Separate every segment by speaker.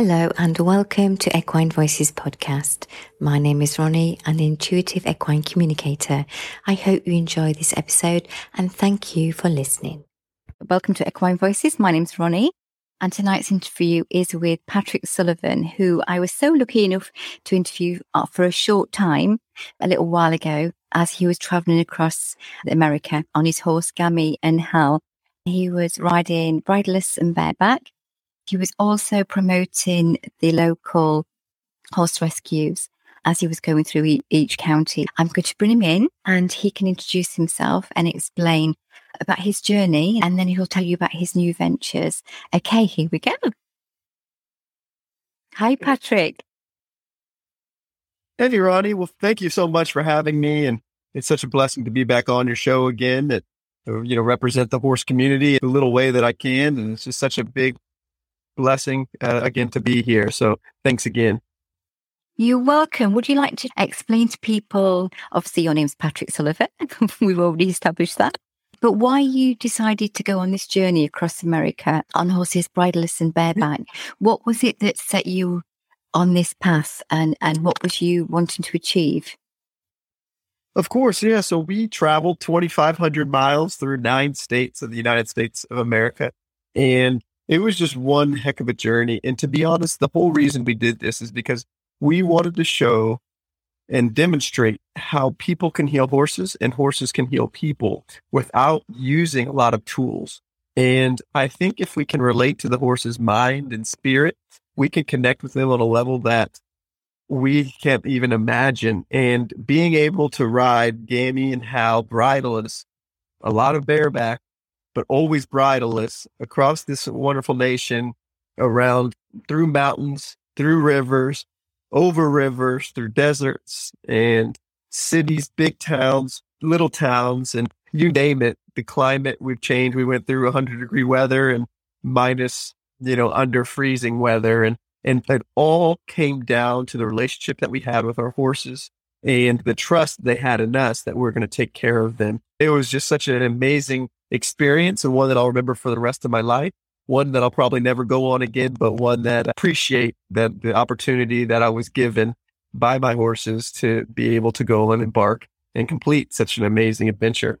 Speaker 1: Hello and welcome to Equine Voices podcast. My name is Ronnie, an intuitive equine communicator. I hope you enjoy this episode and thank you for listening. Welcome to Equine Voices. My name's Ronnie. And tonight's interview is with Patrick Sullivan, who I was so lucky enough to interview uh, for a short time a little while ago as he was traveling across America on his horse Gammy and Hal. He was riding bridleless and bareback he was also promoting the local horse rescues as he was going through e- each county. I'm going to bring him in and he can introduce himself and explain about his journey and then he'll tell you about his new ventures. Okay, here we go. Hi, Patrick.
Speaker 2: Hey, Ronnie. Well, thank you so much for having me. And it's such a blessing to be back on your show again that, you know, represent the horse community the little way that I can. And it's just such a big blessing uh, again to be here. So thanks again.
Speaker 1: You're welcome. Would you like to explain to people? Obviously, your name's Patrick Sullivan. We've already established that. But why you decided to go on this journey across America on horses, bridleless and bareback? What was it that set you on this path and, and what was you wanting to achieve?
Speaker 2: Of course, yeah. So we traveled 2,500 miles through nine states of the United States of America. And it was just one heck of a journey. And to be honest, the whole reason we did this is because we wanted to show and demonstrate how people can heal horses and horses can heal people without using a lot of tools. And I think if we can relate to the horse's mind and spirit, we can connect with them on a level that we can't even imagine. And being able to ride Gammy and Hal bridleless, a lot of bareback, but always bridleless across this wonderful nation around through mountains, through rivers, over rivers, through deserts and cities, big towns, little towns, and you name it. The climate we've changed. We went through 100 degree weather and minus, you know, under freezing weather. And, and it all came down to the relationship that we had with our horses and the trust they had in us that we we're going to take care of them. It was just such an amazing experience and one that I'll remember for the rest of my life. One that I'll probably never go on again, but one that I appreciate that the opportunity that I was given by my horses to be able to go and embark and complete such an amazing adventure.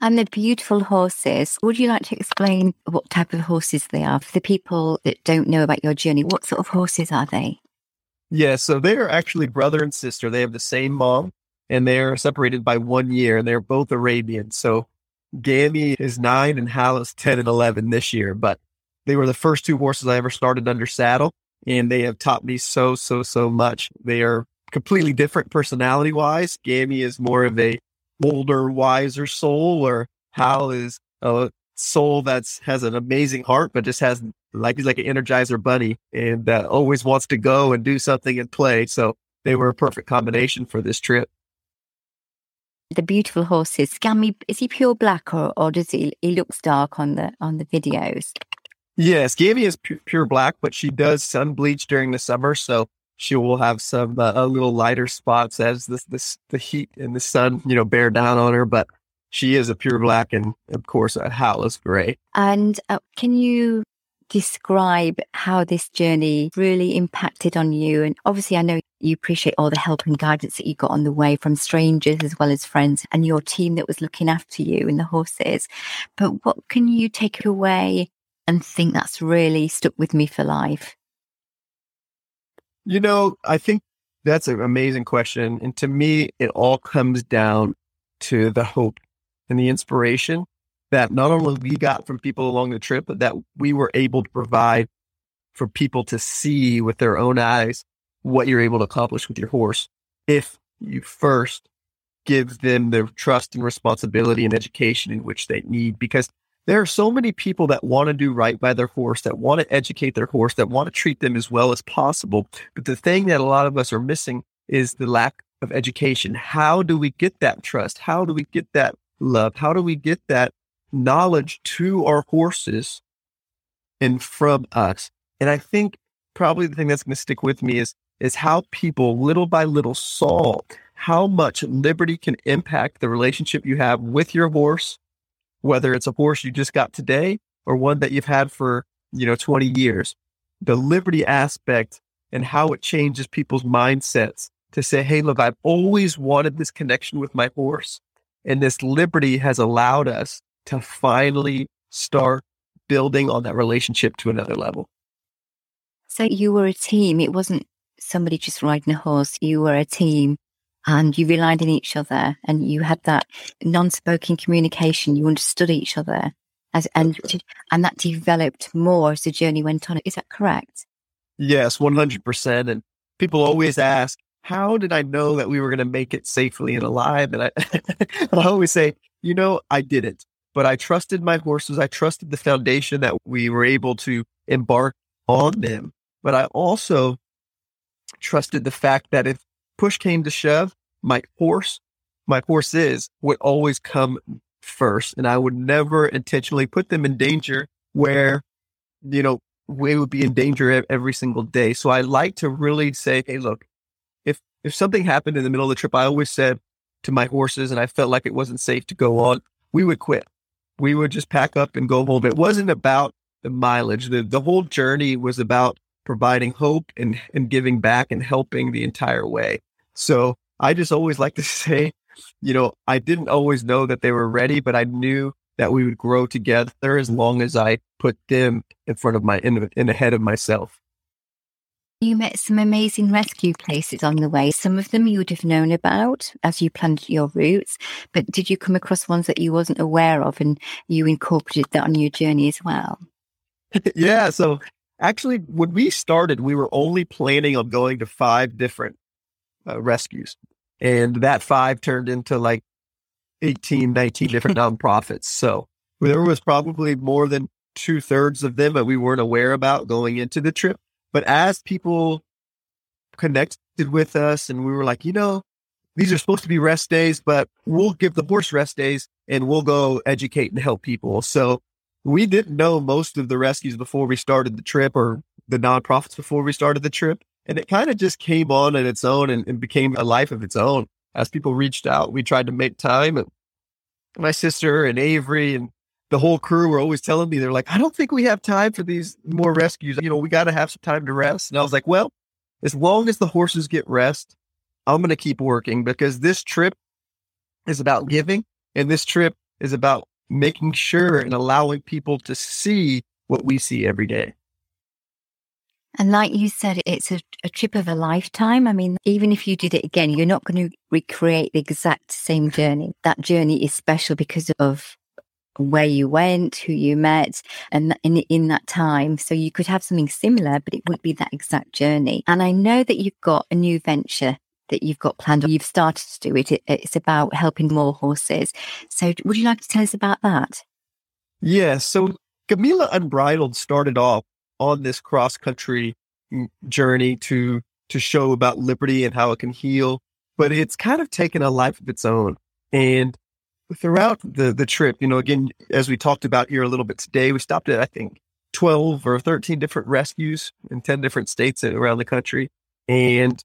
Speaker 1: And the beautiful horses, would you like to explain what type of horses they are for the people that don't know about your journey? What sort of horses are they?
Speaker 2: Yeah, so they are actually brother and sister. They have the same mom and they're separated by one year and they're both Arabian. So Gammy is nine and Hal is 10 and 11 this year, but they were the first two horses I ever started under saddle and they have taught me so, so, so much. They are completely different personality wise. Gammy is more of a older, wiser soul or Hal is a soul that's has an amazing heart, but just has like he's like an energizer bunny and uh, always wants to go and do something and play. So they were a perfect combination for this trip
Speaker 1: the beautiful horses. Gammy, is he pure black or, or does he he looks dark on the on the videos?
Speaker 2: Yes, Gammy is pu- pure black, but she does sun bleach during the summer, so she will have some uh, a little lighter spots as the, the the heat and the sun, you know, bear down on her. But she is a pure black, and of course, a Howless gray.
Speaker 1: And uh, can you describe how this journey really impacted on you? And obviously, I know you appreciate all the help and guidance that you got on the way from strangers as well as friends and your team that was looking after you and the horses. But what can you take away and think that's really stuck with me for life?
Speaker 2: You know, I think that's an amazing question. And to me, it all comes down to the hope and the inspiration that not only we got from people along the trip, but that we were able to provide for people to see with their own eyes what you're able to accomplish with your horse if you first give them the trust and responsibility and education in which they need. Because there are so many people that want to do right by their horse, that want to educate their horse, that want to treat them as well as possible. But the thing that a lot of us are missing is the lack of education. How do we get that trust? How do we get that love? How do we get that knowledge to our horses and from us? And I think probably the thing that's going to stick with me is is how people little by little saw how much liberty can impact the relationship you have with your horse, whether it's a horse you just got today or one that you've had for, you know, 20 years. the liberty aspect and how it changes people's mindsets to say, Hey, look, I've always wanted this connection with my horse. And this liberty has allowed us to finally start building on that relationship to another level.
Speaker 1: So you were a team. It wasn't somebody just riding a horse. You were a team and you relied on each other and you had that non-spoken communication. You understood each other as, and, and that developed more as the journey went on. Is that correct?
Speaker 2: Yes, 100%. And people always ask, how did I know that we were going to make it safely and alive? And I, and I always say, you know, I didn't, but I trusted my horses. I trusted the foundation that we were able to embark on them. But I also trusted the fact that if push came to shove, my horse, my horses would always come first. And I would never intentionally put them in danger where, you know, we would be in danger every single day. So I like to really say, Hey, look, if, if something happened in the middle of the trip, I always said to my horses and I felt like it wasn't safe to go on, we would quit. We would just pack up and go home. It wasn't about the mileage. The, the whole journey was about providing hope and, and giving back and helping the entire way. So I just always like to say, you know, I didn't always know that they were ready, but I knew that we would grow together as long as I put them in front of my, in, in ahead of myself.
Speaker 1: You met some amazing rescue places on the way. Some of them you would have known about as you planned your routes, but did you come across ones that you wasn't aware of and you incorporated that on your journey as well?
Speaker 2: yeah. So actually, when we started, we were only planning on going to five different uh, rescues. And that five turned into like 18, 19 different nonprofits. So there was probably more than two thirds of them that we weren't aware about going into the trip. But as people connected with us and we were like, you know, these are supposed to be rest days, but we'll give the horse rest days and we'll go educate and help people. So we didn't know most of the rescues before we started the trip or the nonprofits before we started the trip. And it kind of just came on in its own and, and, became a life of its own. As people reached out, we tried to make time. And my sister and Avery and the whole crew were always telling me, they're like, I don't think we have time for these more rescues. You know, we got to have some time to rest. And I was like, well, as long as the horses get rest, I'm going to keep working because this trip is about giving and this trip is about making sure and allowing people to see what we see every day.
Speaker 1: And like you said, it's a, a, trip of a lifetime. I mean, even if you did it again, you're not going to recreate the exact same journey. That journey is special because of where you went, who you met, and in, in that time. So you could have something similar, but it wouldn't be that exact journey. And I know that you've got a new venture that you've got planned. or You've started to do it. it it's about helping more horses. So would you like to tell us about that?
Speaker 2: Yeah. So Camila Unbridled started off on this cross country mm, journey to to show about liberty and how it can heal, but it's kind of taken a life of its own. And throughout the the trip, you know, again, as we talked about here a little bit today, we stopped at I think twelve or thirteen different rescues in ten different states around the country, and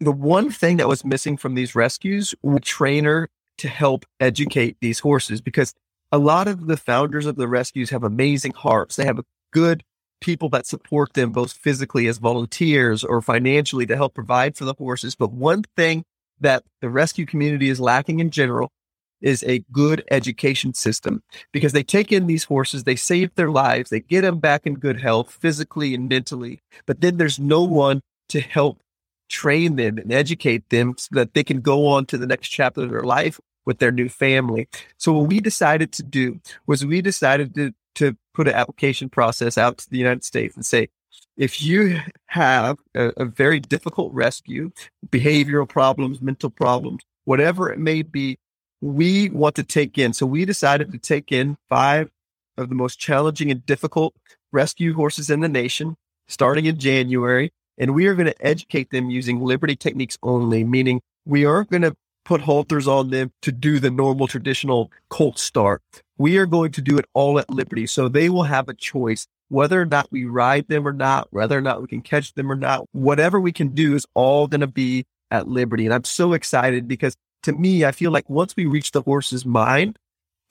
Speaker 2: the one thing that was missing from these rescues was a trainer to help educate these horses because a lot of the founders of the rescues have amazing hearts. They have good people that support them both physically as volunteers or financially to help provide for the horses. But one thing that the rescue community is lacking in general is a good education system because they take in these horses, they save their lives, they get them back in good health physically and mentally, but then there's no one to help train them and educate them so that they can go on to the next chapter of their life with their new family. So what we decided to do was we decided to to put an application process out to the United States and say, if you have a, a very difficult rescue, behavioral problems, mental problems, whatever it may be, we want to take in. So we decided to take in five of the most challenging and difficult rescue horses in the nation, starting in January. And we are going to educate them using Liberty techniques only, meaning we aren't going to put halters on them to do the normal traditional colt start. We are going to do it all at Liberty. So they will have a choice whether or not we ride them or not, whether or not we can catch them or not. Whatever we can do is all going to be at Liberty. And I'm so excited because to me, I feel like once we reach the horse's mind,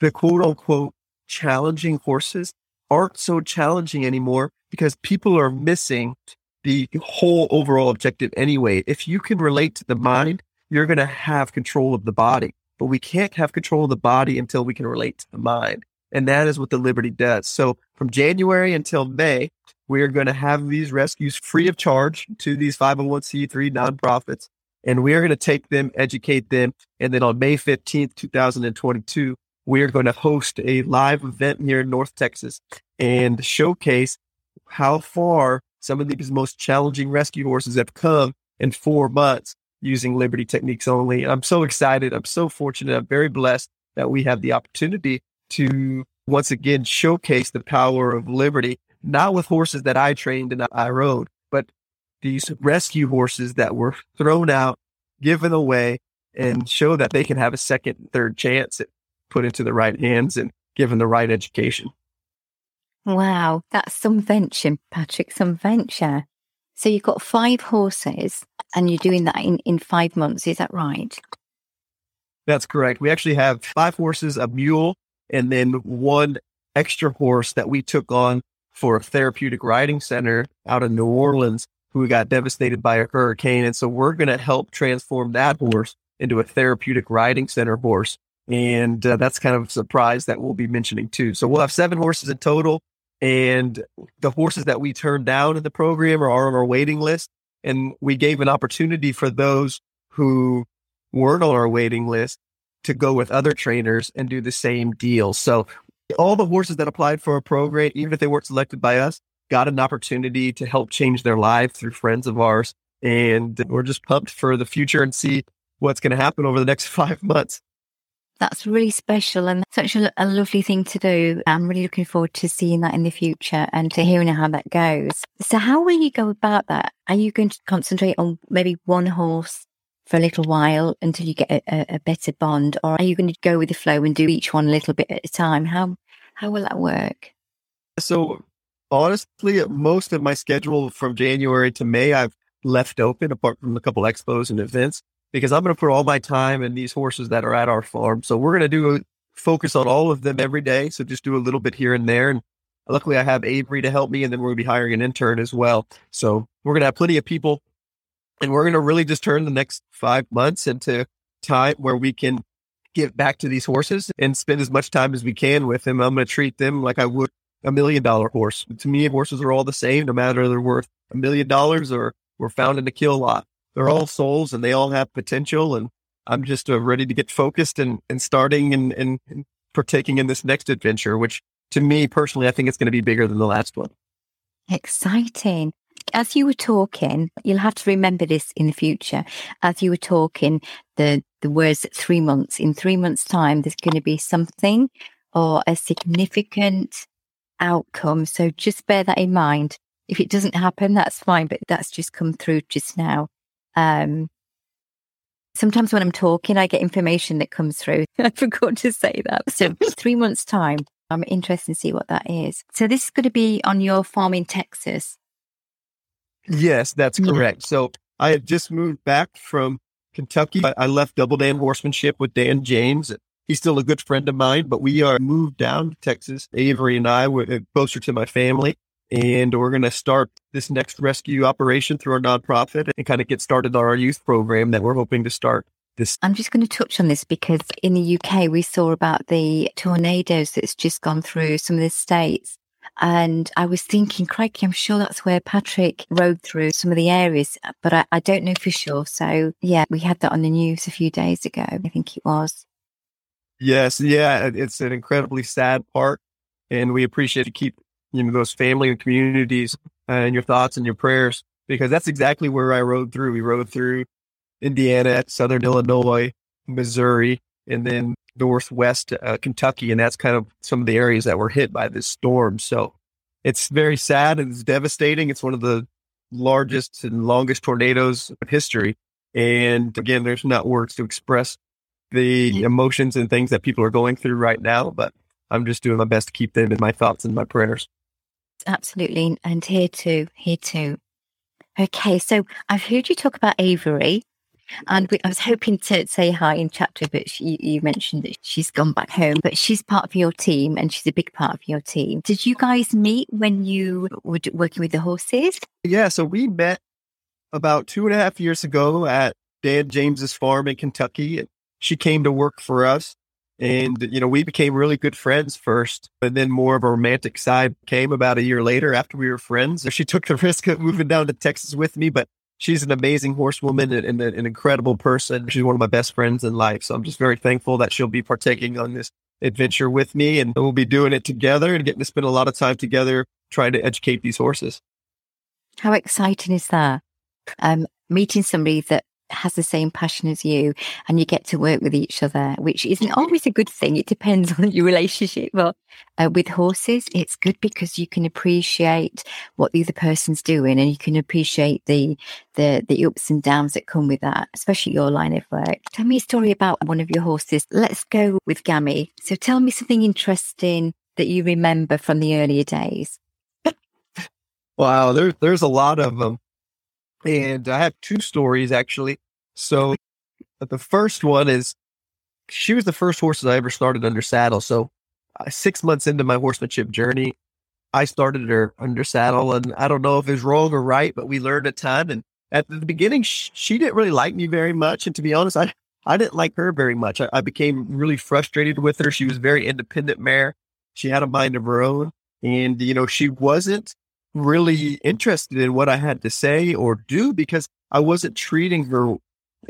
Speaker 2: the quote unquote challenging horses aren't so challenging anymore because people are missing the whole overall objective anyway. If you can relate to the mind, you're going to have control of the body. But we can't have control of the body until we can relate to the mind. And that is what the Liberty does. So from January until May, we are going to have these rescues free of charge to these 501c3 nonprofits. And we are going to take them, educate them. And then on May 15th, 2022, we are going to host a live event here in North Texas and showcase how far some of these most challenging rescue horses have come in four months using Liberty techniques only. I'm so excited. I'm so fortunate. I'm very blessed that we have the opportunity to once again showcase the power of Liberty, not with horses that I trained and I rode, these rescue horses that were thrown out, given away, and show that they can have a second, third chance at put into the right hands and given the right education.
Speaker 1: Wow, that's some venture, Patrick, some venture. So you've got five horses and you're doing that in, in five months. Is that right?
Speaker 2: That's correct. We actually have five horses, a mule, and then one extra horse that we took on for a therapeutic riding center out of New Orleans who got devastated by a hurricane. And so we're going to help transform that horse into a therapeutic riding center horse. And uh, that's kind of a surprise that we'll be mentioning too. So we'll have seven horses in total. And the horses that we turned down in the program are on our waiting list. And we gave an opportunity for those who weren't on our waiting list to go with other trainers and do the same deal. So all the horses that applied for a program, even if they weren't selected by us, got an opportunity to help change their life through friends of ours. And we're just pumped for the future and see what's going to happen over the next five months.
Speaker 1: That's really special and such a, a, lovely thing to do. I'm really looking forward to seeing that in the future and to hearing how that goes. So, how will you go about that? Are you going to concentrate on maybe one horse for a little while until you get a, a better bond, or are you going to go with the flow and do each one a little bit at a time? How how will that work?
Speaker 2: So, honestly, most of my schedule from January to May, I've left open apart from a couple expos and events because I'm going to put all my time in these horses that are at our farm. So we're going to do a focus on all of them every day. So just do a little bit here and there. And luckily I have Avery to help me and then we're going to be hiring an intern as well. So we're going to have plenty of people and we're going to really just turn the next five months into time where we can give back to these horses and spend as much time as we can with them. I'm going to treat them like I would a million dollar horse. To me, horses are all the same, no matter they're worth a million dollars or we're found in a kill lot they're all souls and they all have potential. And I'm just uh, ready to get focused and, and starting and, and, and partaking in this next adventure, which to me personally, I think it's going to be bigger than the last one.
Speaker 1: Exciting. As you were talking, you'll have to remember this in the future. As you were talking, the, the words three months, in three months' time, there's going to be something or a significant outcome. So just bear that in mind. If it doesn't happen, that's fine, but that's just come through just now. Um, sometimes when I'm talking, I get information that comes through. I forgot to say that. So three months time, I'm interested to see what that is. So this is going to be on your farm in Texas.
Speaker 2: Yes, that's correct. So I had just moved back from Kentucky. I left Double Dan Horsemanship with Dan James. He's still a good friend of mine, but we are moved down to Texas. Avery and I were uh, closer to my family. And we're going to start this next rescue operation through our nonprofit and kind of get started on our youth program that we're hoping to start this.
Speaker 1: I'm just going to touch on this because in the UK, we saw about the tornadoes that's just gone through some of the states. And I was thinking, crikey, I'm sure that's where Patrick rode through some of the areas, but I, I don't know for sure. So yeah, we had that on the news a few days ago. I think it was.
Speaker 2: Yes. Yeah. It's an incredibly sad part. And we appreciate you keep you know, those family and communities uh, and your thoughts and your prayers, because that's exactly where I rode through. We rode through Indiana, Southern Illinois, Missouri, and then Northwest uh, Kentucky. And that's kind of some of the areas that were hit by this storm. So it's very sad and it's devastating. It's one of the largest and longest tornadoes of history. And again, there's not words to express the mm-hmm. emotions and things that people are going through right now, but I'm just doing my best to keep them in my thoughts and my prayers.
Speaker 1: Absolutely. And here too, here too. Okay. So I've heard you talk about Avery And we, I was hoping to say hi in chapter, but she, you mentioned that she's gone back home. But she's part of your team, and she's a big part of your team. Did you guys meet when you were working with the horses?
Speaker 2: Yeah, so we met about two and a half years ago at Dan James's farm in Kentucky. She came to work for us. And, you know, we became really good friends first, and then more of a romantic side came about a year later after we were friends. She took the risk of moving down to Texas with me, but she's an amazing horsewoman and, and an incredible person. She's one of my best friends in life. So I'm just very thankful that she'll be partaking on this adventure with me and we'll be doing it together and getting to spend a lot of time together trying to educate these horses.
Speaker 1: How exciting is that? Um, meeting somebody that has the same passion as you and you get to work with each other, which isn't always a good thing. It depends on your relationship. But uh, with horses, it's good because you can appreciate what the other person's doing and you can appreciate the, the, the ups and downs that come with that, especially your line of work. Tell me a story about one of your horses. Let's go with Gammy. So tell me something interesting that you remember from the earlier days.
Speaker 2: wow, there, there's a lot of them. And I have two stories actually. So the first one is she was the first horse that I ever started under saddle. So uh, six months into my horsemanship journey, I started her under saddle. And I don't know if it's wrong or right, but we learned a ton. And at the beginning, sh- she didn't really like me very much. And to be honest, I, I didn't like her very much. I, I became really frustrated with her. She was very independent mare. She had a mind of her own. And, you know, she wasn't really mm-hmm. interested in what I had to say or do because I wasn't treating her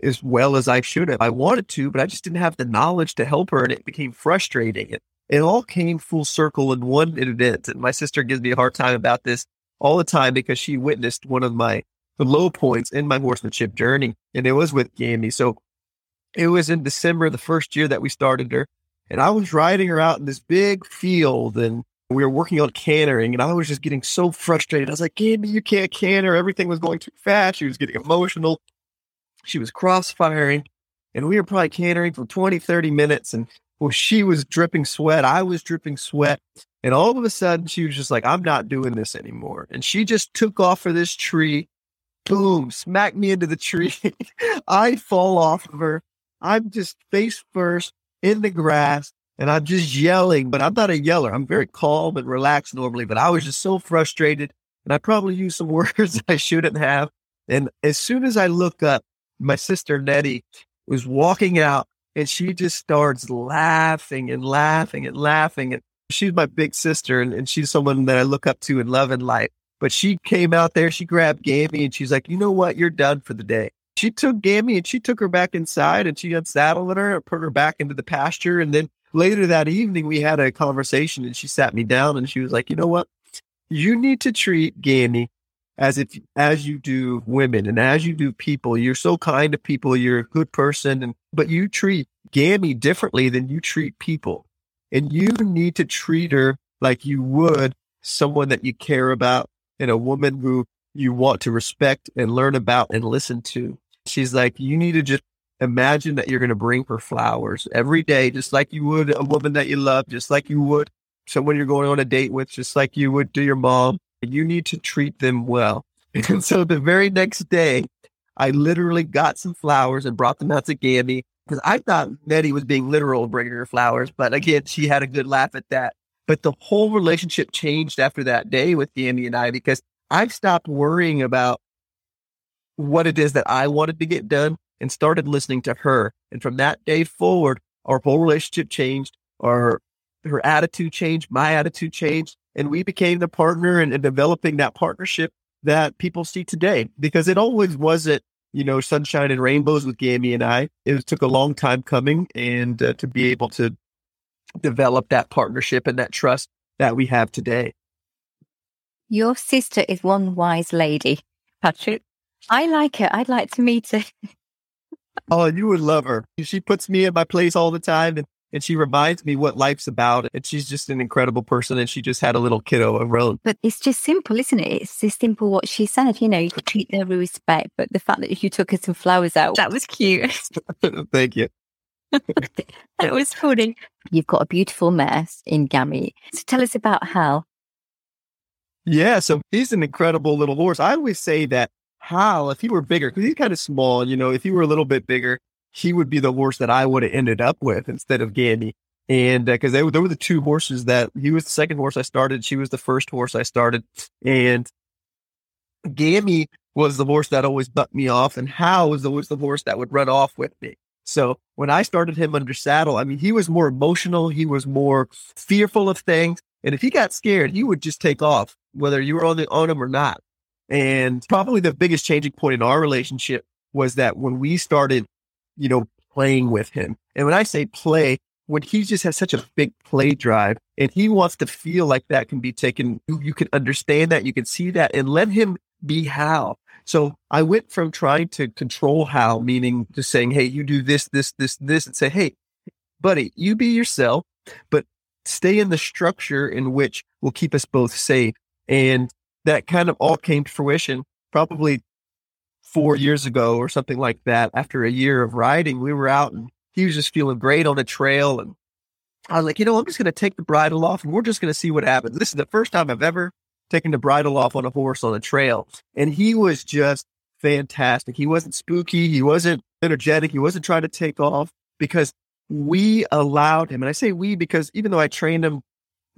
Speaker 2: as well as I should have. I wanted to, but I just didn't have the knowledge to help her and it became frustrating. It, it all came full circle in one event. And my sister gives me a hard time about this all the time because she witnessed one of my the low points in my horsemanship journey. And it was with Gammy. So it was in December, the first year that we started her. And I was riding her out in this big field and we were working on cantering and I was just getting so frustrated. I was like, Gammy, you can't canter. Everything was going too fast. She was getting emotional. She was crossfiring and we were probably cantering for 20, 30 minutes. And well, she was dripping sweat. I was dripping sweat. And all of a sudden she was just like, I'm not doing this anymore. And she just took off for this tree. Boom, smacked me into the tree. I fall off of her. I'm just face first in the grass and I'm just yelling, but I'm not a yeller. I'm very calm and relaxed normally, but I was just so frustrated and I probably used some words I shouldn't have. And as soon as I look up, my sister Nettie was walking out and she just starts laughing and laughing and laughing. And she's my big sister and, and she's someone that I look up to in love and light. But she came out there, she grabbed Gammy and she's like, you know what? You're done for the day. She took Gammy and she took her back inside and she unsaddled her and put her back into the pasture. And then later that evening, we had a conversation and she sat me down and she was like, you know what? You need to treat Gammy as if, as you do women and as you do people. You're so kind to people. You're a good person. And, but you treat Gammy differently than you treat people. And you need to treat her like you would someone that you care about and a woman who you want to respect and learn about and listen to. She's like, you need to just imagine that you're going to bring her flowers every day, just like you would a woman that you love, just like you would someone you're going on a date with, just like you would to your mom. You need to treat them well. And so the very next day, I literally got some flowers and brought them out to Gammy because I thought Nettie was being literal bringing her flowers. But again, she had a good laugh at that. But the whole relationship changed after that day with Gammy and I because I stopped worrying about what it is that I wanted to get done and started listening to her. And from that day forward, our whole relationship changed. Our her attitude changed, my attitude changed, and we became the partner and, developing that partnership that people see today. Because it always wasn't, you know, sunshine and rainbows with Gammy and I. It took a long time coming, and uh, to be able to develop that partnership and that trust that we have today.
Speaker 1: Your sister is one wise lady, Patrick. I like her. I'd like to meet her.
Speaker 2: Oh, you would love her. She puts me in my place all the time and, and she reminds me what life's about. And she's just an incredible person. And she just had a little kiddo of her own.
Speaker 1: But it's just simple, isn't it? It's just simple what she said. You know, you treat her with respect. But the fact that you took her some flowers out, that was cute.
Speaker 2: Thank you.
Speaker 1: that was funny. You've got a beautiful mess in Gammy. So tell us about Hal.
Speaker 2: Yeah, so he's an incredible little horse. I always say that Hal, if he were bigger, because he's kind of small, you know, if he were a little bit bigger, he would be the horse that I would have ended up with instead of Gammy. And because uh, they, they were the two horses that he was the second horse I started. She was the first horse I started. And Gammy was the horse that always bucked me off, and Hal was always the horse that would run off with me. So when I started him under saddle, I mean, he was more emotional. He was more fearful of things. And if he got scared, he would just take off, whether you were on, the, on him or not. And probably the biggest changing point in our relationship was that when we started, you know, playing with him. And when I say play, when he just has such a big play drive and he wants to feel like that can be taken, you, can understand that, you can see that, and let him be Hal. So I went from trying to control Hal, meaning just saying, Hey, you do this, this, this, this, and say, Hey, buddy, you be yourself, but stay in the structure in which will keep us both safe. And that kind of all came to fruition probably four years ago or something like that. After a year of riding, we were out and he was just feeling great on the trail. And I was like, you know, I'm just going to take the bridle off and we're just going to see what happens. This is the first time I've ever taken the bridle off on a horse on a trail. And he was just fantastic. He wasn't spooky. He wasn't energetic. He wasn't trying to take off because we allowed him. And I say we because even though I trained him,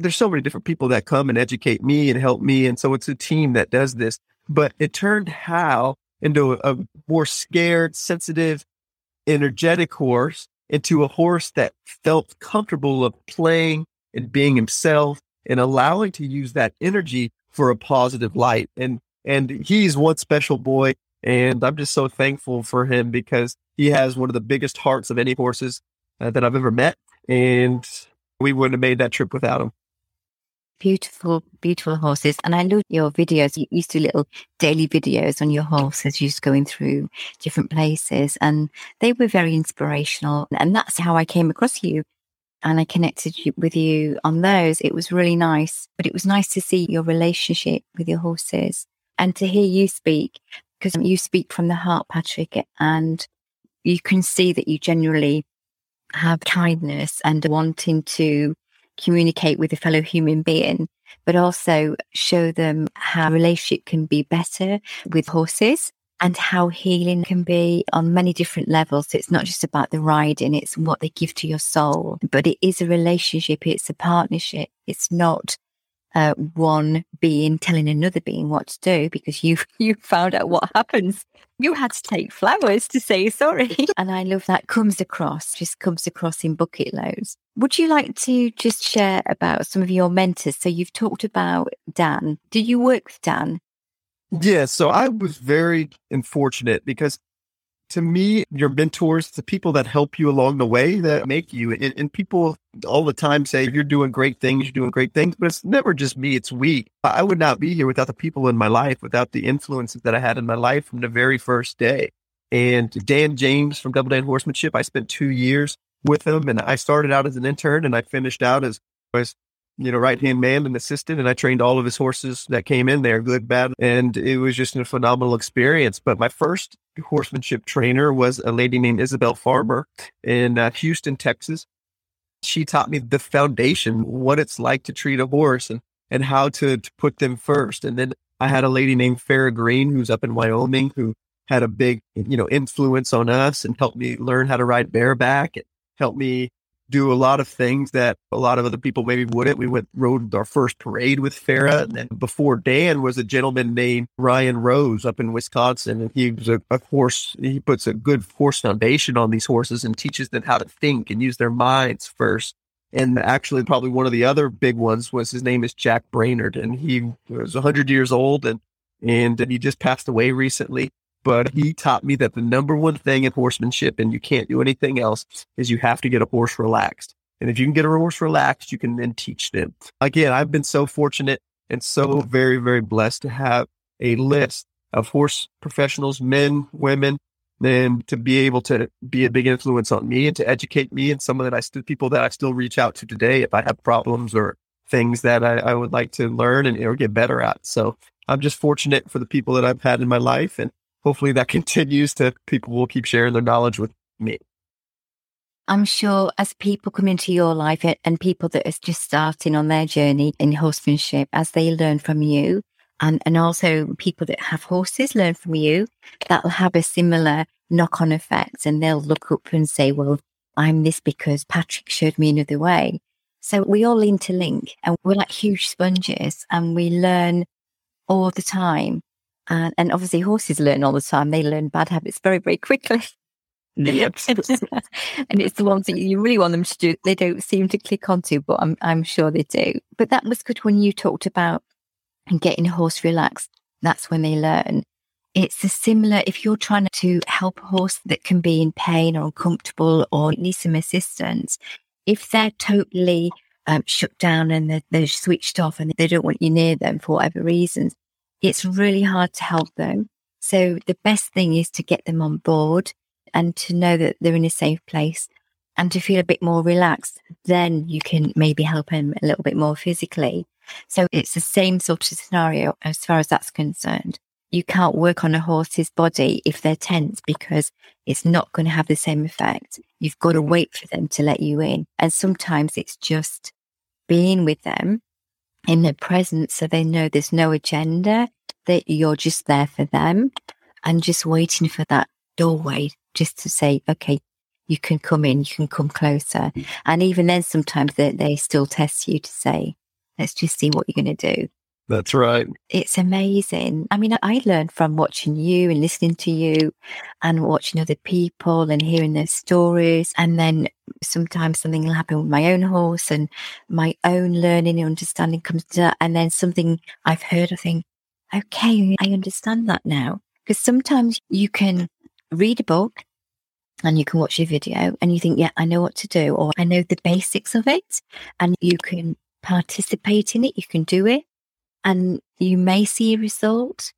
Speaker 2: there's so many different people that come and educate me and help me. And so it's a team that does this. But it turned Hal into a, a more scared, sensitive, energetic horse into a horse that felt comfortable of playing and being himself and allowing to use that energy for a positive light. And and he's one special boy. And I'm just so thankful for him because he has one of the biggest hearts of any horses uh, that I've ever met. And we wouldn't have made that trip without him.
Speaker 1: Beautiful, beautiful horses. And I love your videos. You used to do little daily videos on your horses, You just going through different places. And they were very inspirational. And that's how I came across you. And I connected with you on those. It was really nice. But it was nice to see your relationship with your horses and to hear you speak because um, you speak from the heart, Patrick. And you can see that you generally have kindness and wanting to communicate with a fellow human being, but also show them how relationship can be better with horses and how healing can be on many different levels. So it's not just about the riding, it's what they give to your soul, but it is a relationship. It's a partnership. It's not uh, one being telling another being what to do because you you found out what happens. You had to take flowers to say sorry, and I love that comes across, just comes across in bucket loads. Would you like to just share about some of your mentors? So you've talked about Dan. Did you work with Dan?
Speaker 2: Yeah, so I was very unfortunate because to me, your mentors, the people that help you along the way that make you. And, and, people all the time say, you're doing great things, you're doing great things, but it's never just me, it's we. I would not be here without the people in my life, without the influences that I had in my life from the very first day. And Dan James from Double Dan Horsemanship, I spent two years with him and I started out as an intern and I finished out as, as you know, right hand man and assistant. And I trained all of his horses that came in there, good, bad. And it was just a phenomenal experience. But my first horsemanship trainer was a lady named Isabel Farmer in uh, Houston, Texas. She taught me the foundation, what it's like to treat a horse and, and how to, to put them first. And then I had a lady named Farah Green, who's up in Wyoming, who had a big, you know, influence on us and helped me learn how to ride bareback and helped me do a lot of things that a lot of other people maybe wouldn't. We went rode our first parade with Farah, and then before Dan was a gentleman named Ryan Rose up in Wisconsin, and he was a, a horse. He puts a good horse foundation on these horses and teaches them how to think and use their minds first. And actually, probably one of the other big ones was his name is Jack Brainard, and he was 100 years old, and and he just passed away recently but he taught me that the number one thing in horsemanship, and you can't do anything else, is you have to get a horse relaxed. And if you can get a horse relaxed, you can then teach them. Again, I've been so fortunate and so very, very blessed to have a list of horse professionals, men, women, and to be able to be a big influence on me and to educate me and some of that I still people that I still reach out to today if I have problems or things that I, I would like to learn and or get better at. So I'm just fortunate for the people that I've had in my life and hopefully that continues to people will keep sharing their knowledge with me.
Speaker 1: I'm sure as people come into your life and people that are just starting on their journey in horsemanship, as they learn from you And, and also people that have horses learn from you. That'll have a similar knock on effect and they'll look up and say, well, I'm this because Patrick showed me another way. So we all interlink and we're like huge sponges and we learn all the time. And, and obviously horses learn all the time. They learn bad habits very, very quickly.
Speaker 2: Yep.
Speaker 1: and it's the ones that you really want them to do. They don't seem to click onto, but I'm, I'm sure they do. But that was good when you talked about getting a horse relaxed. That's when they learn. It's a similar, if you're trying to help a horse that can be in pain or uncomfortable or need some assistance, if they're totally um, shut down and they're, they're switched off and they don't want you near them for whatever reasons, it's really hard to help them. So the best thing is to get them on board and to know that they're in a safe place and to feel a bit more relaxed. Then you can maybe help them a little bit more physically. So it's the same sort of scenario as far as that's concerned you can't work on a horse's body if they're tense because it's not going to have the same effect. You've got to wait for them to let you in. And sometimes it's just being with them in their presence so they know there's no agenda, that you're just there for them and just waiting for that doorway just to say, okay, you can come in, you can come closer. Mm. And even then, sometimes they, they still test you to say, let's just see what you're going to do.
Speaker 2: That's right.
Speaker 1: It's amazing. I mean, I learned from watching you and listening to you and watching other people and hearing their stories. And then sometimes something will happen with my own horse and my own learning and understanding comes to that. And then something I've heard, I think, okay, I understand that now. Because sometimes you can read a book and you can watch a video and you think, yeah, I know what to do, or I know the basics of it. And you can participate in it, you can do it and you may see a result,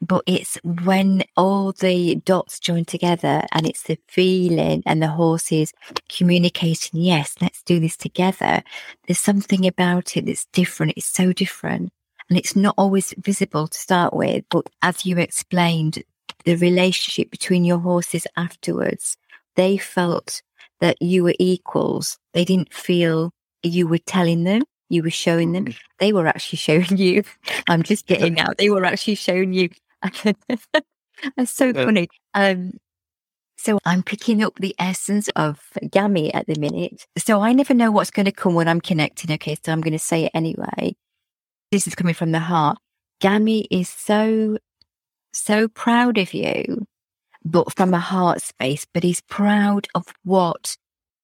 Speaker 1: but it's when all the dots join together and it's the feeling and the horses communicating, yes, let's do this together. There's something about it that's different. It's so different. And it's not always visible to start with, but as you explained, the relationship between your horses afterwards, they felt that you were equals. They didn't feel you were telling them you were showing them. Mm-hmm. They were actually showing you. I'm just getting out. They were actually showing you. That's so funny. Um, so I'm picking up the essence of Gammy at the minute. So I never know what's going to come when I'm connecting. Okay, so I'm going to say it anyway. This is coming from the heart. Gammy is so, so proud of you, but from a heart space, but he's proud of what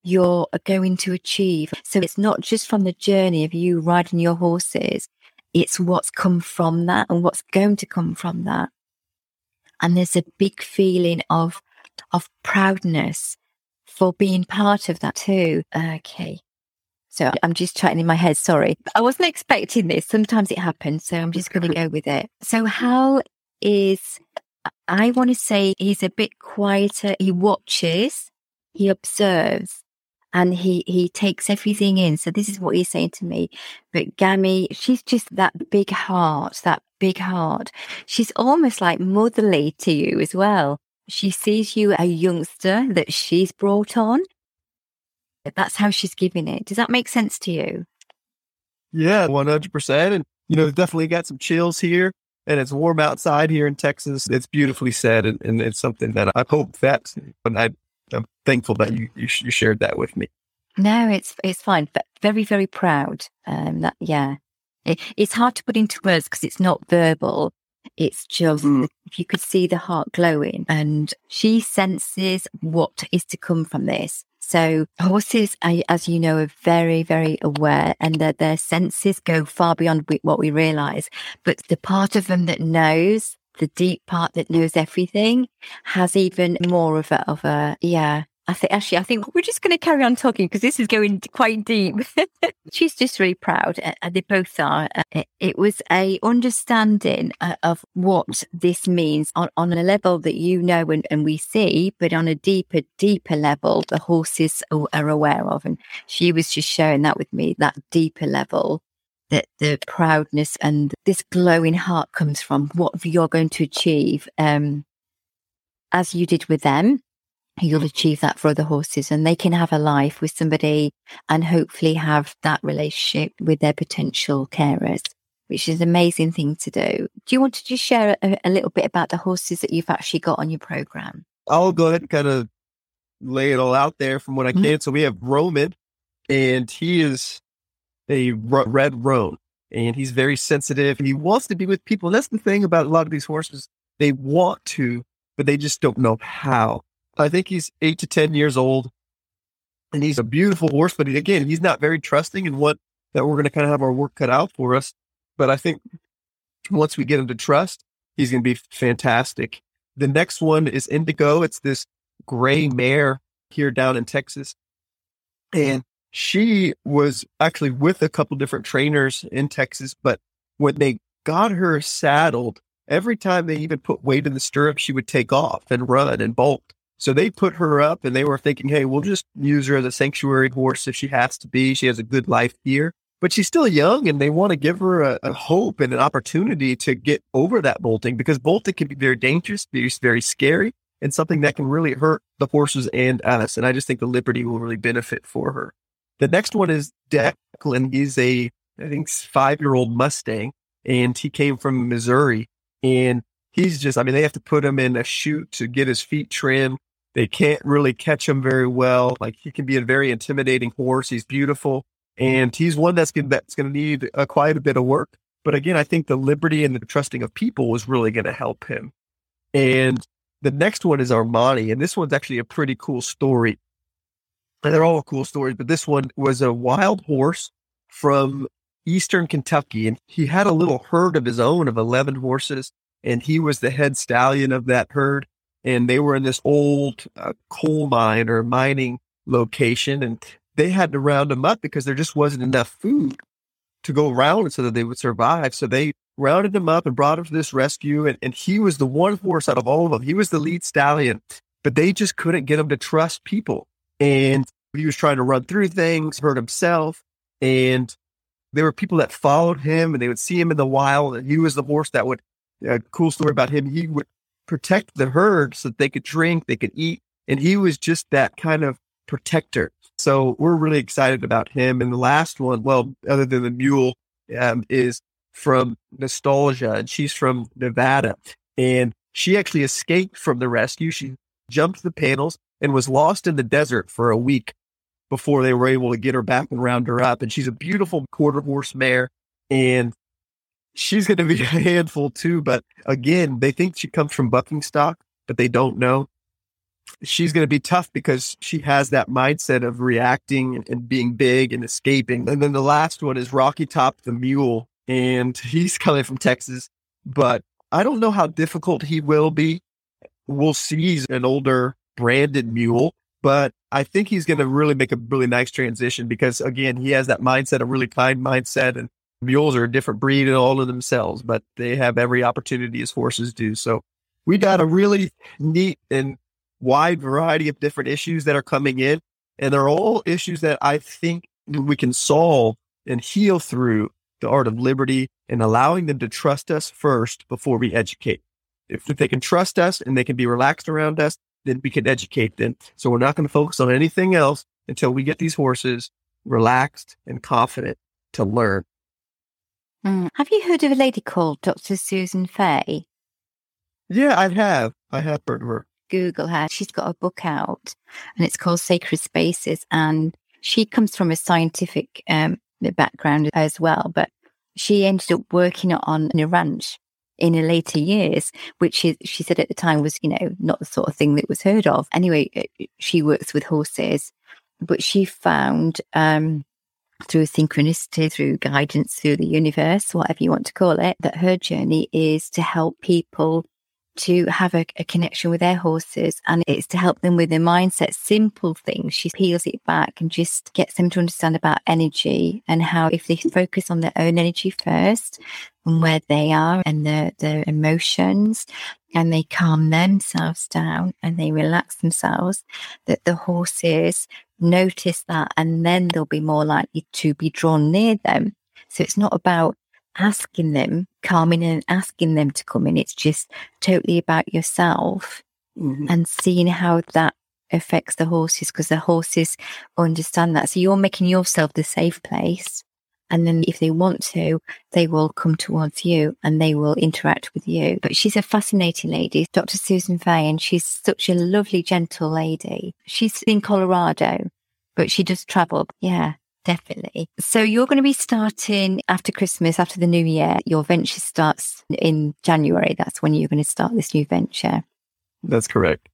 Speaker 1: you're going to achieve. So it's not just from the journey of you riding your horses, it's what's come from that and what's going to come from that. And there's a big feeling of, of proudness for being part of that too. Okay. So I'm just chatting in my head. Sorry. I wasn't expecting this. Sometimes it happens. So I'm just going to go with it. So Hal is, I want to say he's a bit quieter. He watches, he observes, and he he takes everything in. So this is what he's saying to me. But Gammy, she's just that big heart, that big heart. She's almost like motherly to you as well. She sees you a youngster that she's brought on. That's how she's giving it. Does that make sense to you?
Speaker 2: Yeah, one hundred percent. And you know, definitely got some chills here. And it's warm outside here in Texas. It's beautifully said, and, and it's something that I hope that when I I'm thankful that you, you, you shared that with me.
Speaker 1: No, it's it's fine. But very very proud. Um, that yeah, it, it's hard to put into words because it's not verbal. It's just mm. if you could see the heart glowing, and she senses what is to come from this. So horses, as you know, are very, very aware and that their senses go far beyond what we realize. But the part of them that knows the deep part that knows everything has even more of a, of a, yeah. I think actually, I think we're just going to carry on talking because this is going quite deep. She's just really proud, uh, they both are. Uh, it, was a understanding uh, of what this means on, on a level that you know and, and we see, but on a deeper, deeper level, the horses are aware of. And she was just sharing that with me, that deeper level that the proudness and this glowing heart comes from what you're going to achieve um, as you did with them you'll mm-hmm. achieve that for other horses and they can have a life with somebody and hopefully have that relationship with their potential carers which is an amazing thing to do. Do you want to just share a, a little bit about the horses that you've actually got on your program?
Speaker 2: I'll go ahead and kind of lay it all out there from what I mm-hmm. can. Mm-hmm. So we have Roman, and he is a red roan, and he's very sensitive. He wants to be with people. And that's the thing about a lot of these horses. They want to, but they just don't know how. I think he's eight to 10 years old and he's a beautiful horse, but again, he's not very trusting in what that we're going to kind of have our work cut out for us. But I think once we get him to trust, he's going to be fantastic. The next one is Indigo. It's this gray mare here down in Texas. And she was actually with a couple different trainers in Texas, but when they got her saddled, every time they even put weight in the stirrup, she would take off and run and bolt. So they put her up and they were thinking, hey, we'll just use her as a sanctuary horse if she has to be. She has a good life here, but she's still young and they want to give her a, a hope and an opportunity to get over that bolting because bolting can be very dangerous, very, very scary, and something that can really hurt the horses and us. And I just think the Liberty will really benefit for her. The next one is Declan. He's a, I think, five year old Mustang and he came from Missouri and he's just, I mean, they have to put him in a chute to get his feet trimmed. They can't really catch him very well. Like he can be a very intimidating horse. He's beautiful, and he's one that's gonna, that's going to need uh, quite a bit of work. But again, I think the liberty and the trusting of people was really going to help him. And the next one is Armani, and this one's actually a pretty cool story. And they're all cool stories, but this one was a wild horse from eastern Kentucky, and he had a little herd of his own of 11 horses, and he was the head stallion of that herd and they were in this old uh, coal mine or mining location and they had to round them up because there just wasn't enough food to go around so that they would survive. So they rounded him up and brought him to this rescue. And, and he was the one horse out of all of them. He was the lead stallion, but they just couldn't get him to trust people. And he was trying to run through things, hurt himself. And there were people that followed him and they would see him in the wild. And he was the horse that would, a cool story about him. He would protect the herd so that they could drink, they could eat. And he was just that kind of protector. So we're really excited about him. And the last one, well, other than the mule, um, is from Nostalgia, and she's from Nevada. And she actually escaped from the rescue. She jumped the panels and was lost in the desert for a week before they were able to get her back and round her up. And she's a beautiful quarter horse mare. And she's going to be a handful too. But again, they think she comes from bucking stock, but they don't know. She's going to be tough because she has that mindset of reacting and, being big and escaping. And then the last one is Rocky Top the Mule, and he's coming from Texas, but I don't know how difficult he will be. We'll see. He's an older branded mule, but I think he's going to really make a really nice transition because again, he has that mindset, a really kind mindset, and mules are a different breed in all of themselves, but they have every opportunity as horses do. So we got a really neat and wide variety of different issues that are coming in. And they're all issues that I think we can solve and heal through the art of liberty and allowing them to trust us first before we educate. If, if they can trust us and they can be relaxed around us, then we can educate them. So we're not going to focus on anything else until we get these horses relaxed and confident to learn
Speaker 1: Mm. Have you heard of a lady called Dr. Susan Fay?
Speaker 2: Yeah, I have. I have heard of her.
Speaker 1: Google her. She's got a book out and it's called Sacred Spaces. And she comes from a scientific um, background as well, but she ended up working on a ranch in her later years, which she, she said at the time was, you know, not the sort of thing that was heard of. Anyway, she works with horses, but she found um, through synchronicity, through guidance, through the universe, whatever you want to call it, that her journey is to help people to have a, a, connection with their horses and it's to help them with their mindset, simple things. She peels it back and just gets them to understand about energy and how if they focus on their own energy first and where they are and their, their emotions and they calm themselves down and they relax themselves, that the horses notice that and then they'll be more likely to be drawn near them. So it's not about asking them, calming and asking them to come in. It's just totally about yourself mm-hmm. and seeing how that affects the horses because the horses understand that. So you're making yourself the safe place And then if they want to, they will come towards you and they will interact with you. But she's a fascinating lady, Dr. Susan Fay, and she's such a lovely, gentle lady. She's in Colorado, but she does travel. Yeah. Definitely. So you're going to be starting after Christmas, after the new year. Your venture starts in January. That's when you're going to start this new venture.
Speaker 2: That's correct.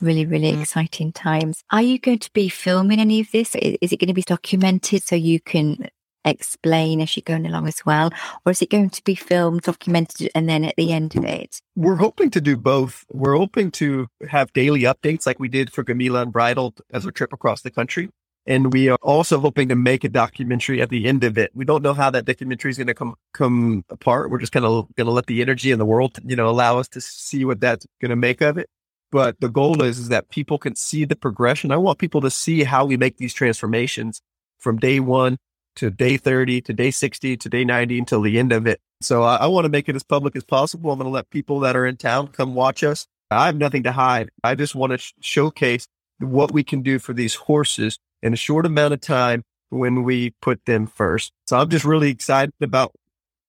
Speaker 1: Really, really mm. exciting times. Are you going to be filming any of this? Is it going to be documented so you can explain as you're going along as well? Or is it going to be filmed, documented, and then at the end of it?
Speaker 2: We're hoping to do both. We're hoping to have daily updates like we did for Gamila Unbridled as a trip across the country. And we are also hoping to make a documentary at the end of it. We don't know how that documentary is going to come come apart. We're just kind of going to let the energy in the world, you know, allow us to see what that's going to make of it. But the goal is, is that people can see the progression. I want people to see how we make these transformations from day one to day 30 to day 60 to day 90 until the end of it. So I, I want to make it as public as possible. I'm going to let people that are in town come watch us. I have nothing to hide. I just want to sh- showcase what we can do for these horses in a short amount of time when we put them first. So I'm just really excited about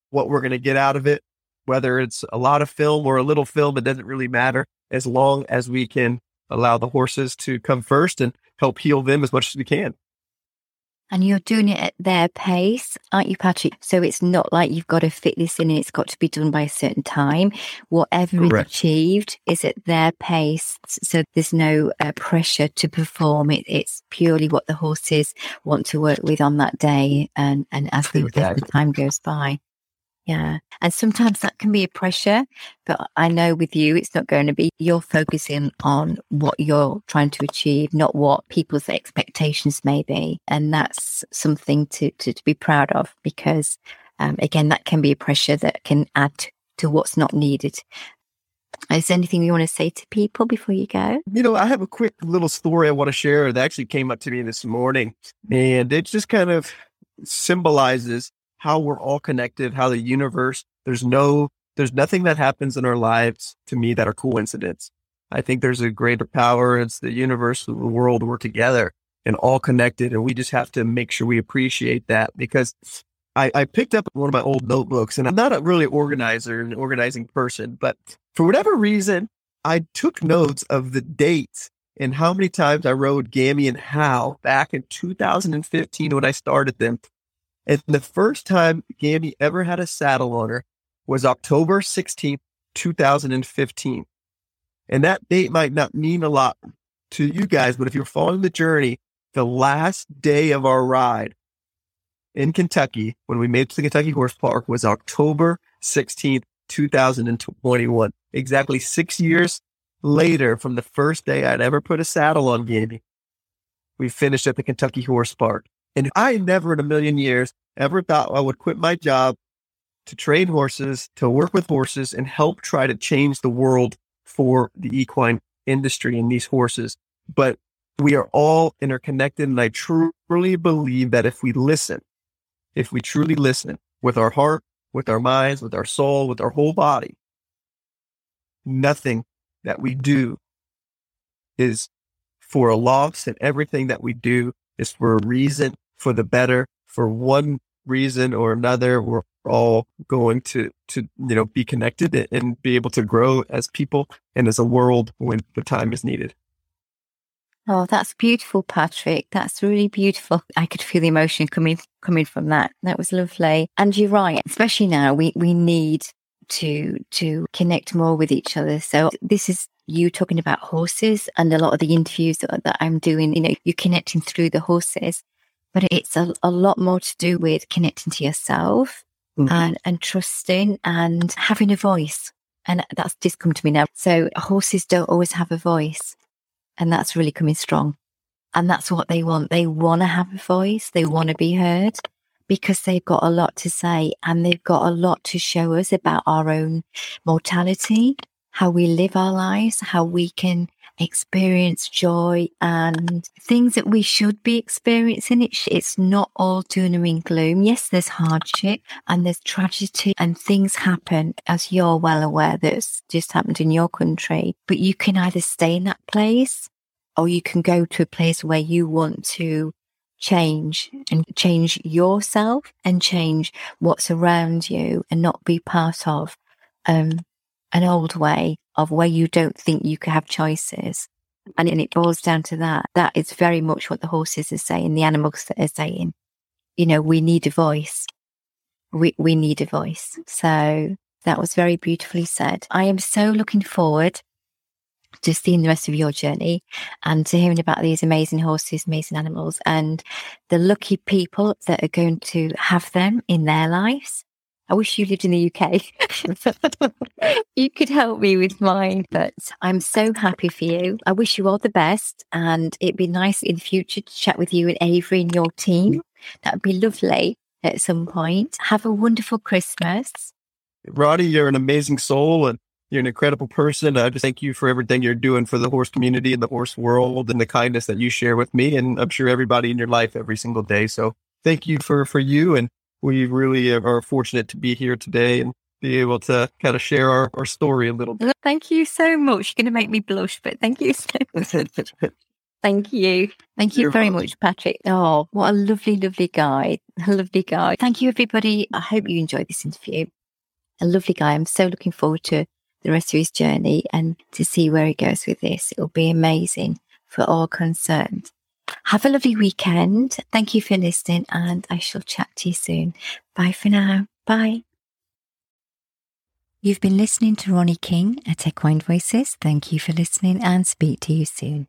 Speaker 2: what we're going to get out of it. Whether it's a lot of film or a little film, it doesn't really matter as long as we can allow the horses to come first and help heal them as much as we can.
Speaker 1: And you're doing it at their pace, aren't you, Patrick? So it's not like you've got to fit this in and it's got to be done by a certain time. Whatever Correct. is achieved is at their pace. So there's no uh, pressure to perform. It, it's purely what the horses want to work with on that day and, and as the, as the time goes by. Yeah. And sometimes that can be a pressure, but I know with you, it's not going to be. You're focusing on what you're trying to achieve, not what people's expectations may be. And that's something to, to, to be proud of because, um, again, that can be a pressure that can add to what's not needed. Is there anything you want to say to people before you go?
Speaker 2: You know, I have a quick little story I want to share that actually came up to me this morning. And it just kind of symbolizes how we're all connected, how the universe, there's no, there's nothing that happens in our lives to me that are coincidence. I think there's a greater power. It's the universe, the world, we're together and all connected. And we just have to make sure we appreciate that because I, I picked up one of my old notebooks and I'm not a really organizer, and organizing person, but for whatever reason, I took notes of the dates and how many times I rode Gammy and Hal back in 2015 when I started them. And the first time Gammy ever had a saddle on her was October 16th, 2015. And that date might not mean a lot to you guys, but if you're following the journey, the last day of our ride in Kentucky, when we made it to the Kentucky Horse Park, was October 16th, 2021. Exactly six years later from the first day I'd ever put a saddle on Gammy, we finished at the Kentucky Horse Park. And I never in a million years ever thought I would quit my job to train horses, to work with horses and help try to change the world for the equine industry and these horses. But we are all interconnected. And I truly believe that if we listen, if we truly listen with our heart, with our minds, with our soul, with our whole body, nothing that we do is for a loss and everything that we do is for a reason for the better for one reason or another. We're all going to, to, you know, be connected and be able to grow as people and as a world when the time is needed.
Speaker 1: Oh, that's beautiful, Patrick. That's really beautiful. I could feel the emotion coming coming from that. That was lovely. And you're right, especially now we we need to to connect more with each other. So this is you talking about horses and a lot of the interviews that, that I'm doing, you know, you're connecting through the horses but it's a, a lot more to do with connecting to yourself mm-hmm. and, and trusting and having a voice. And that's just come to me now. So horses don't always have a voice and that's really coming strong. And that's what they want. They want to have a voice. They want to be heard because they've got a lot to say and they've got a lot to show us about our own mortality, how we live our lives, how we can experience joy and things that we should be experiencing. It, it's not all doom and gloom. Yes, there's hardship and there's tragedy and things happen as you're well aware that's just happened in your country, but you can either stay in that place or you can go to a place where you want to change and change yourself and change what's around you and not be part of um, an old way of where you don't think you could have choices. And, and it boils down to that. That is very much what the horses are saying, the animals that are saying. You know, we need a voice. We, we need a voice. So that was very beautifully said. I am so looking forward to seeing the rest of your journey and to hearing about these amazing horses, amazing animals, and the lucky people that are going to have them in their lives. I wish you lived in the UK. you could help me with mine, but I'm so happy for you. I wish you all the best, and it'd be nice in the future to chat with you and Avery and your team. That would be lovely at some point. Have a wonderful Christmas.
Speaker 2: Roddy, you're an amazing soul and you're an incredible person. I just thank you for everything you're doing for the horse community and the horse world and the kindness that you share with me. And I'm sure everybody in your life every single day. So thank you for, for you. And we really are fortunate to be here today and be able to kind of share our, our story a little bit.
Speaker 1: Thank you so much. You're going to make me blush, but thank you so much. Thank you. Thank you You're very welcome. much, Patrick. Oh, what a lovely, lovely guy. A lovely guy. Thank you, everybody. I hope you enjoyed this interview. A lovely guy. I'm so looking forward to the rest of his journey and to see where he goes with this. It'll be amazing for all concerned. Have a lovely weekend. Thank you for listening, and I shall chat to you soon. Bye for now. Bye. You've been listening to Ronnie King at Equine Voices. Thank you for listening and speak to you soon.